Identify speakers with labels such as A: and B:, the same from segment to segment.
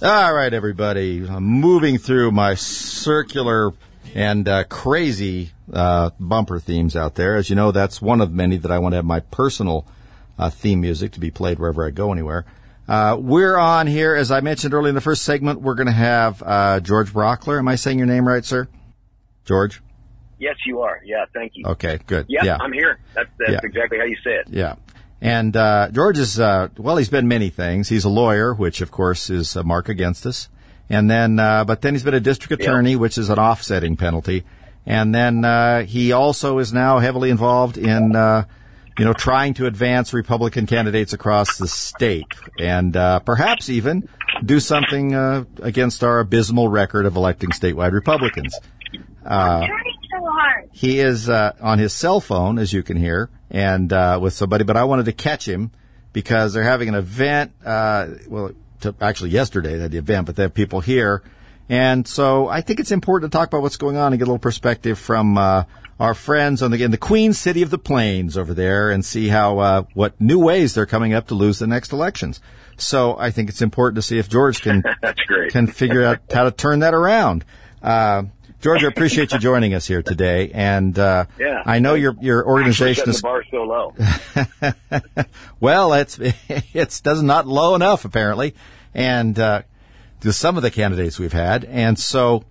A: All right, everybody. I'm moving through my circular and uh, crazy uh, bumper themes out there. As you know, that's one of many that I want to have my personal uh, theme music to be played wherever I go anywhere. Uh, we're on here, as I mentioned earlier in the first segment, we're going to have uh, George Brauchler. Am I saying your name right, sir? George?
B: Yes, you are. Yeah, thank you.
A: Okay, good.
B: Yeah,
A: yeah.
B: I'm here. That's, that's
A: Yeah.
B: exactly how you say it.
A: Yeah. And uh, George is, uh, well, he's been many things. He's a lawyer, which of course is a mark against us. And then, uh, but then he's been a district attorney, which is an offsetting penalty. And then uh, he also is now heavily involved in, uh, you know, trying to advance Republican candidates across the state, and uh, perhaps even do something uh, against our abysmal record of electing statewide Republicans. He is uh, on his cell phone, as you can hear, and uh, with somebody. But I wanted to catch him because they're having an event. Uh, well, to, actually yesterday they had the event, but they have people here, and so I think it's important to talk about what's going on and get a little perspective from uh, our friends on the in the Queen City of the Plains over there, and see how uh, what new ways they're coming up to lose the next elections. So I think it's important to see if George can can figure out how to turn that around. Uh, George, I appreciate you joining us here today, and uh,
B: Yeah.
A: I know your your organization is
B: the bar so low.
A: well. It's it's does not low enough apparently, and uh, to some of the candidates we've had, and so.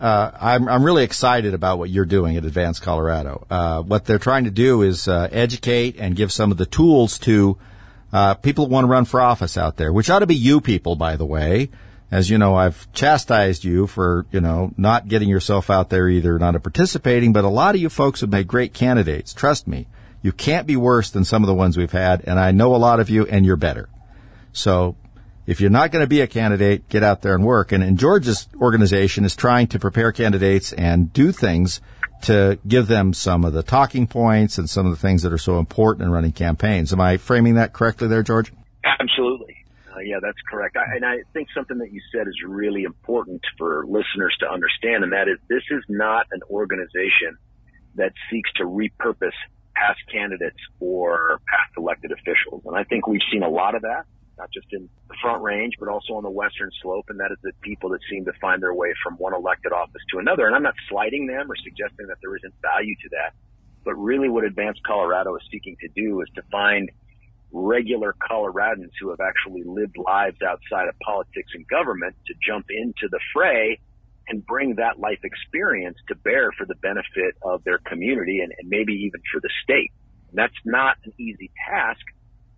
A: Uh, I'm, I'm really excited about what you're doing at Advance Colorado. Uh, what they're trying to do is uh, educate and give some of the tools to uh, people who want to run for office out there, which ought to be you people, by the way. As you know, I've chastised you for, you know, not getting yourself out there either, not participating, but a lot of you folks have made great candidates. Trust me. You can't be worse than some of the ones we've had, and I know a lot of you, and you're better. So if you're not going to be a candidate, get out there and work. And, and George's organization is trying to prepare candidates and do things to give them some of the talking points and some of the things that are so important in running campaigns. Am I framing that correctly there, George?
B: Absolutely. Yeah, that's correct. I, and I think something that you said is really important for listeners to understand, and that is this is not an organization that seeks to repurpose past candidates or past elected officials. And I think we've seen a lot of that, not just in the front range, but also on the western slope. And that is the people that seem to find their way from one elected office to another. And I'm not slighting them or suggesting that there isn't value to that. But really what Advance Colorado is seeking to do is to find regular Coloradans who have actually lived lives outside of politics and government to jump into the fray and bring that life experience to bear for the benefit of their community and, and maybe even for the state. And that's not an easy task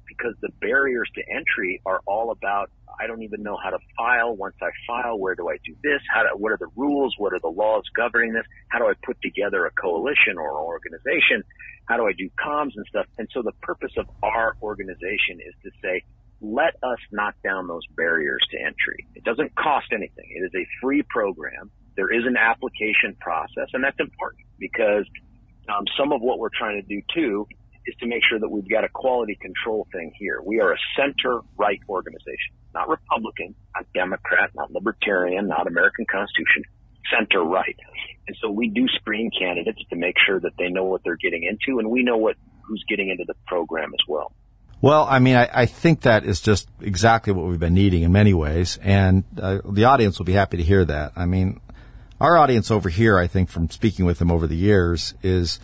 B: because the barriers to entry are all about I don't even know how to file. Once I file, where do I do this? How do, what are the rules? What are the laws governing this? How do I put together a coalition or an organization? How do I do comms and stuff? And so the purpose of our organization is to say, let us knock down those barriers to entry. It doesn't cost anything. It is a free program. There is an application process, and that's important because um, some of what we're trying to do too is to make sure that we've got a quality control thing here. We are a center right organization, not Republican, not Democrat, not Libertarian, not American Constitution, center right. And so we do screen candidates to make sure that they know what they're getting into and we know what who's getting into the program as well.
A: Well, I mean, I, I think that is just exactly what we've been needing in many ways, and uh, the audience will be happy to hear that. I mean, our audience over here, I think, from speaking with them over the years, is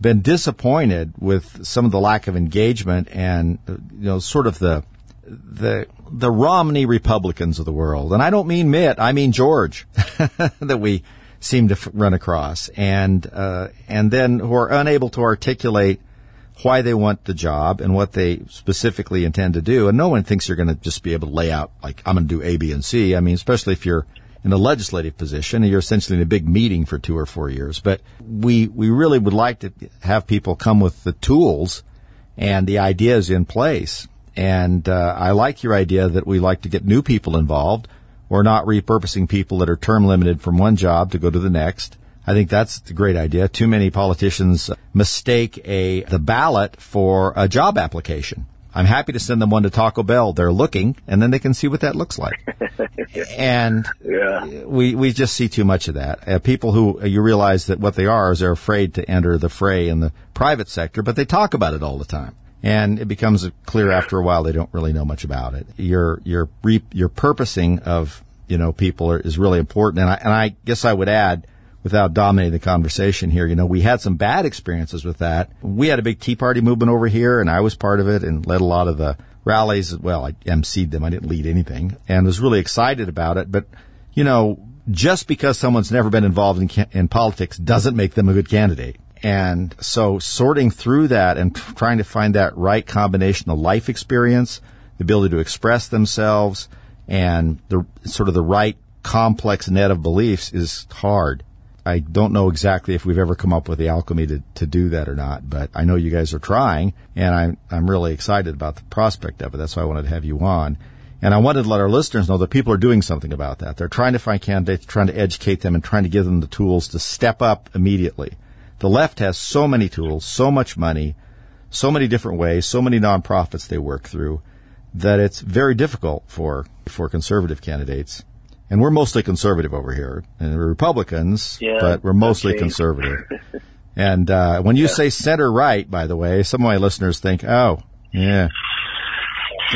A: been disappointed with some of the lack of engagement and uh, you know, sort of the the the Romney Republicans of the world, and I don't mean Mitt, I mean George, that we seem to run across, and uh, and then who are unable to articulate why they want the job and what they specifically intend to do. And no one thinks you're going to just be able to lay out like I'm going to do A, B, and C. I mean, especially if you're in a legislative position you're essentially in a big meeting for two or four years. But we we really would like to have people come with the tools and the ideas in place. And uh, I like your idea that we like to get new people involved. We're not repurposing people that are term limited from one job to go to the next. I think that's a great idea. Too many politicians mistake a the ballot for a job application. I'm happy to send them one to Taco Bell. They're looking, and then they can see what that looks like. and
B: Yeah.
A: we we just see too much of that. Uh, people who uh, you realize that what they are is they're afraid to enter the fray in the private sector, but they talk about it all the time. and it becomes clear after a while they don't really know much about it. Your your re, your purposing of you know people are, is really important, and I and I guess I would add. Without dominating the conversation here, you know, we had some bad experiences with that. We had a big Tea Party movement over here, and I was part of it and led a lot of the rallies. Well, I emceed them. I didn't lead anything, and was really excited about it. But you know, just because someone's never been involved in, in politics doesn't make them a good candidate. And so sorting through that and trying to find that right combination of life experience, the ability to express themselves, and the sort of the right complex net of beliefs is hard. I don't know exactly if we've ever come up with the alchemy to, to do that or not, but I know you guys are trying, and I'm, I'm really excited about the prospect of it. That's why I wanted to have you on. And I wanted to let our listeners know that people are doing something about that. They're trying to find candidates, trying to educate them, and trying to give them the tools to step up immediately. The left has so many tools, so much money, so many different ways, so many nonprofits they work through that it's very difficult for for conservative candidates. And we're mostly conservative over here, and we're Republicans,
B: yeah,
A: but we're mostly
B: okay.
A: conservative. and uh, when you yeah. say center right, by the way, some of my listeners think, "Oh, yeah,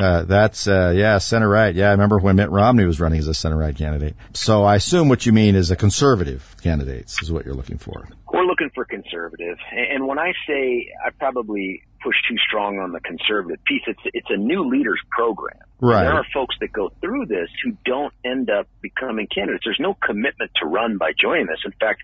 A: uh, that's uh, yeah, center right. Yeah, I remember when Mitt Romney was running as a center right candidate. So I assume what you mean is a conservative candidates is what you're looking for.
B: We're looking for conservative, and when I say I probably push too strong on the conservative piece, it's it's a new leaders program.
A: Right.
B: There are folks that go through this who don't end up becoming candidates. There's no commitment to run by joining this. In fact,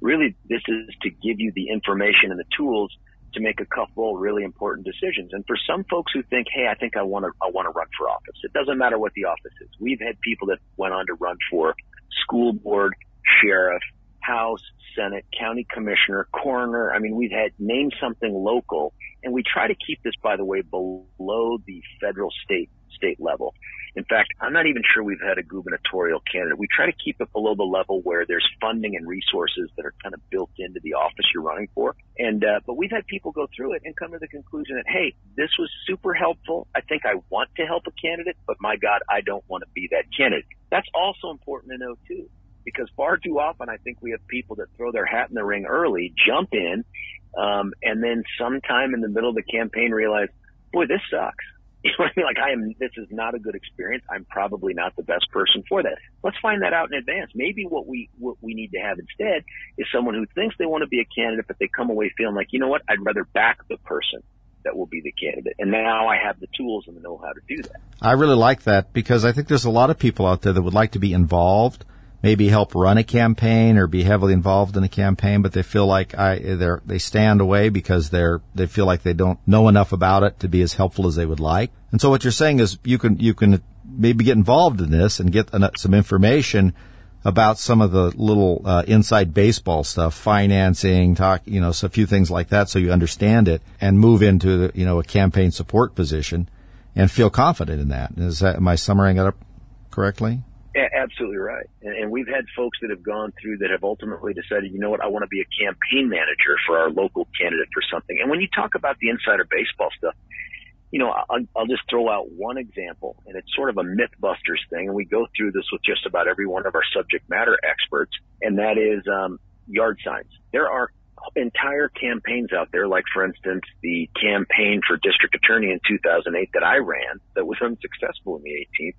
B: really, this is to give you the information and the tools to make a couple really important decisions. And for some folks who think, hey, I think I want to I want to run for office. It doesn't matter what the office is. We've had people that went on to run for school board, sheriff, House, Senate, county commissioner, coroner. I mean, we've had name something local, and we try to keep this, by the way, below the federal state state level. In fact, I'm not even sure we've had a gubernatorial candidate. We try to keep it below the level where there's funding and resources that are kind of built into the office you're running for. And, uh, but we've had people go through it and come to the conclusion that, hey, this was super helpful. I think I want to help a candidate, but my God, I don't want to be that candidate. That's also important to know too because far too often I think we have people that throw their hat in the ring early, jump in, um, and then sometime in the middle of the campaign realize, boy, this sucks. You know what I mean? Like I am, this is not a good experience. I'm probably not the best person for that. Let's find that out in advance. Maybe what we, what we need to have instead is someone who thinks they want to be a candidate, but they come away feeling like, you know what? I'd rather back the person that will be the candidate. And now I have the tools and the know how to do that.
A: I really like that because I think there's a lot of people out there that would like to be involved maybe help run a campaign or be heavily involved in a campaign, but they feel like I, they're, they stand away because they're, they feel like they don't know enough about it to be as helpful as they would like. And so what you're saying is you can, you can maybe get involved in this and get some information about some of the little uh, inside baseball stuff, financing, talk, you know, so a few things like that, so you understand it and move into you know a campaign support position and feel confident in that. Is that am I summarizing it up correctly?
B: Absolutely right. And, and we've had folks that have gone through that have ultimately decided, you know what, I want to be a campaign manager for our local candidate for something. And when you talk about the insider baseball stuff, you know, I'll, I'll just throw out one example, and it's sort of a MythBusters thing, and we go through this with just about every one of our subject matter experts, and that is um, yard signs. There are entire campaigns out there, like for instance, the campaign for district attorney in 2008 that I ran that was unsuccessful in the 18th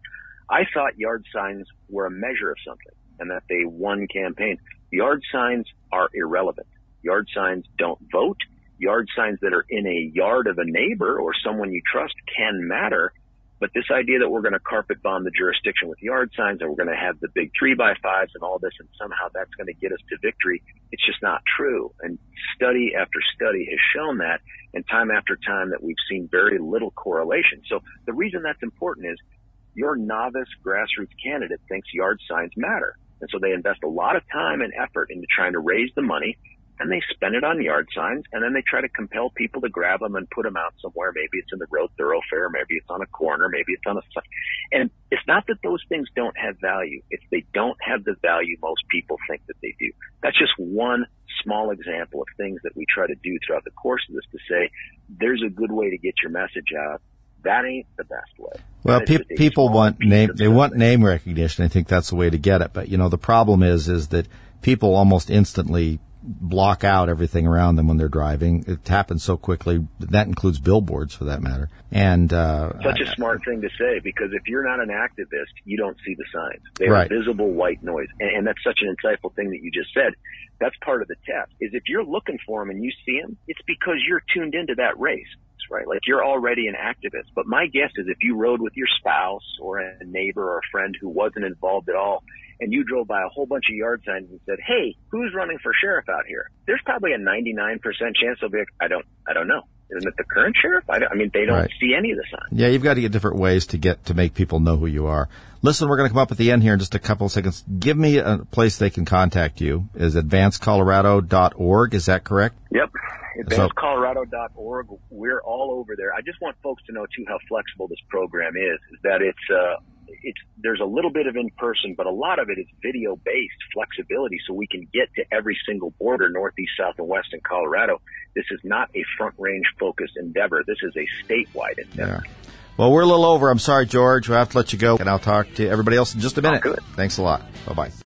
B: I thought yard signs were a measure of something and that they won campaigns. Yard signs are irrelevant. Yard signs don't vote. Yard signs that are in a yard of a neighbor or someone you trust can matter. But this idea that we're going to carpet bomb the jurisdiction with yard signs and we're going to have the big three by fives and all this and somehow that's going to get us to victory, it's just not true. And study after study has shown that and time after time that we've seen very little correlation. So the reason that's important is your novice grassroots candidate thinks yard signs matter. And so they invest a lot of time and effort into trying to raise the money and they spend it on yard signs and then they try to compel people to grab them and put them out somewhere. Maybe it's in the road thoroughfare. Maybe it's on a corner. Maybe it's on a, and it's not that those things don't have value. It's they don't have the value most people think that they do. That's just one small example of things that we try to do throughout the course of this to say there's a good way to get your message out that ain't the best way.
A: Well, pe- people want name, they want name recognition. I think that's the way to get it. But, you know, the problem is, is that people almost instantly block out everything around them when they're driving. It happens so quickly. That includes billboards for that matter. And uh,
B: such a smart thing to say because if you're not an activist, you don't see the signs. They are right. visible white noise, and, and that's such an insightful thing that you just said. That's part of the test. Is if you're looking for them and you see them, it's because you're tuned into that race right? Like you're already an activist. But my guess is if you rode with your spouse or a neighbor or a friend who wasn't involved at all, and you drove by a whole bunch of yard signs and said, "Hey, who's running for sheriff out here?" There's probably a 99% chance they'll be. Like, I don't. I don't know. Isn't it the current sheriff? I, I mean, they don't right. see any of the signs.
A: Yeah, you've got to get different ways to get to make people know who you are. Listen, we're going to come up at the end here in just a couple of seconds. Give me a place they can contact you. Is advancecolorado.org? Is that correct?
B: Yep. AdvanceColorado.org. We're all over there. I just want folks to know too how flexible this program is. Is that it's uh, it's there's a little bit of in person, but a lot of it is video based flexibility, so we can get to every single border, northeast, south, and west in Colorado. This is not a front range focused endeavor. This is a statewide endeavor.
A: Yeah. Well, we're a little over. I'm sorry, George. We'll have to let you go, and I'll talk to everybody else in just a minute. Thanks a lot. Bye bye.